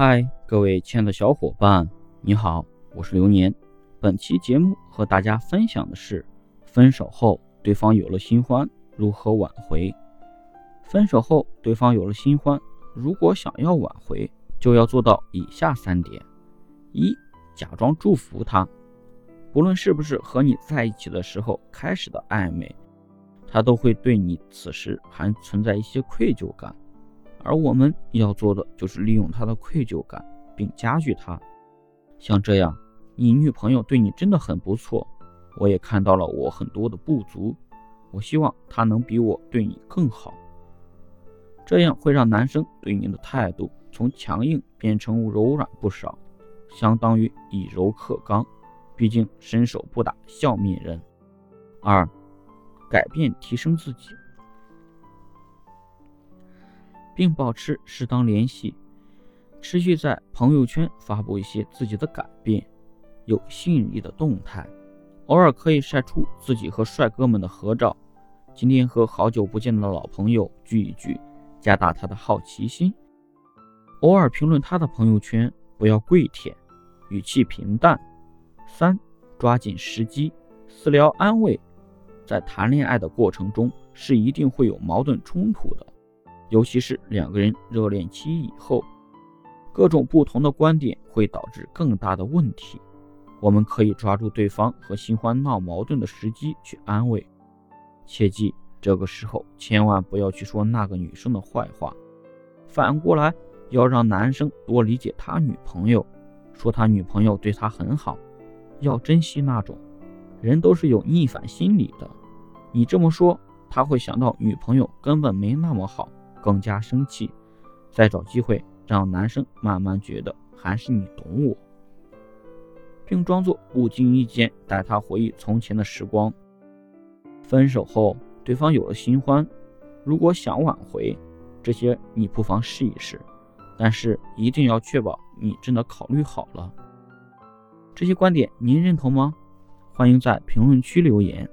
嗨，各位亲爱的小伙伴，你好，我是流年。本期节目和大家分享的是，分手后对方有了新欢，如何挽回？分手后对方有了新欢，如果想要挽回，就要做到以下三点：一、假装祝福他，不论是不是和你在一起的时候开始的暧昧，他都会对你此时还存在一些愧疚感。而我们要做的就是利用他的愧疚感，并加剧他。像这样，你女朋友对你真的很不错，我也看到了我很多的不足，我希望她能比我对你更好。这样会让男生对你的态度从强硬变成柔软不少，相当于以柔克刚。毕竟伸手不打笑面人。二，改变提升自己。并保持适当联系，持续在朋友圈发布一些自己的改变、有吸引力的动态，偶尔可以晒出自己和帅哥们的合照。今天和好久不见的老朋友聚一聚，加大他的好奇心。偶尔评论他的朋友圈，不要跪舔，语气平淡。三，抓紧时机私聊安慰。在谈恋爱的过程中，是一定会有矛盾冲突的。尤其是两个人热恋期以后，各种不同的观点会导致更大的问题。我们可以抓住对方和新欢闹矛盾的时机去安慰，切记这个时候千万不要去说那个女生的坏话。反过来，要让男生多理解他女朋友，说他女朋友对他很好，要珍惜那种。人都是有逆反心理的，你这么说，他会想到女朋友根本没那么好。更加生气，再找机会让男生慢慢觉得还是你懂我，并装作不经意间带他回忆从前的时光。分手后，对方有了新欢，如果想挽回，这些你不妨试一试，但是一定要确保你真的考虑好了。这些观点您认同吗？欢迎在评论区留言。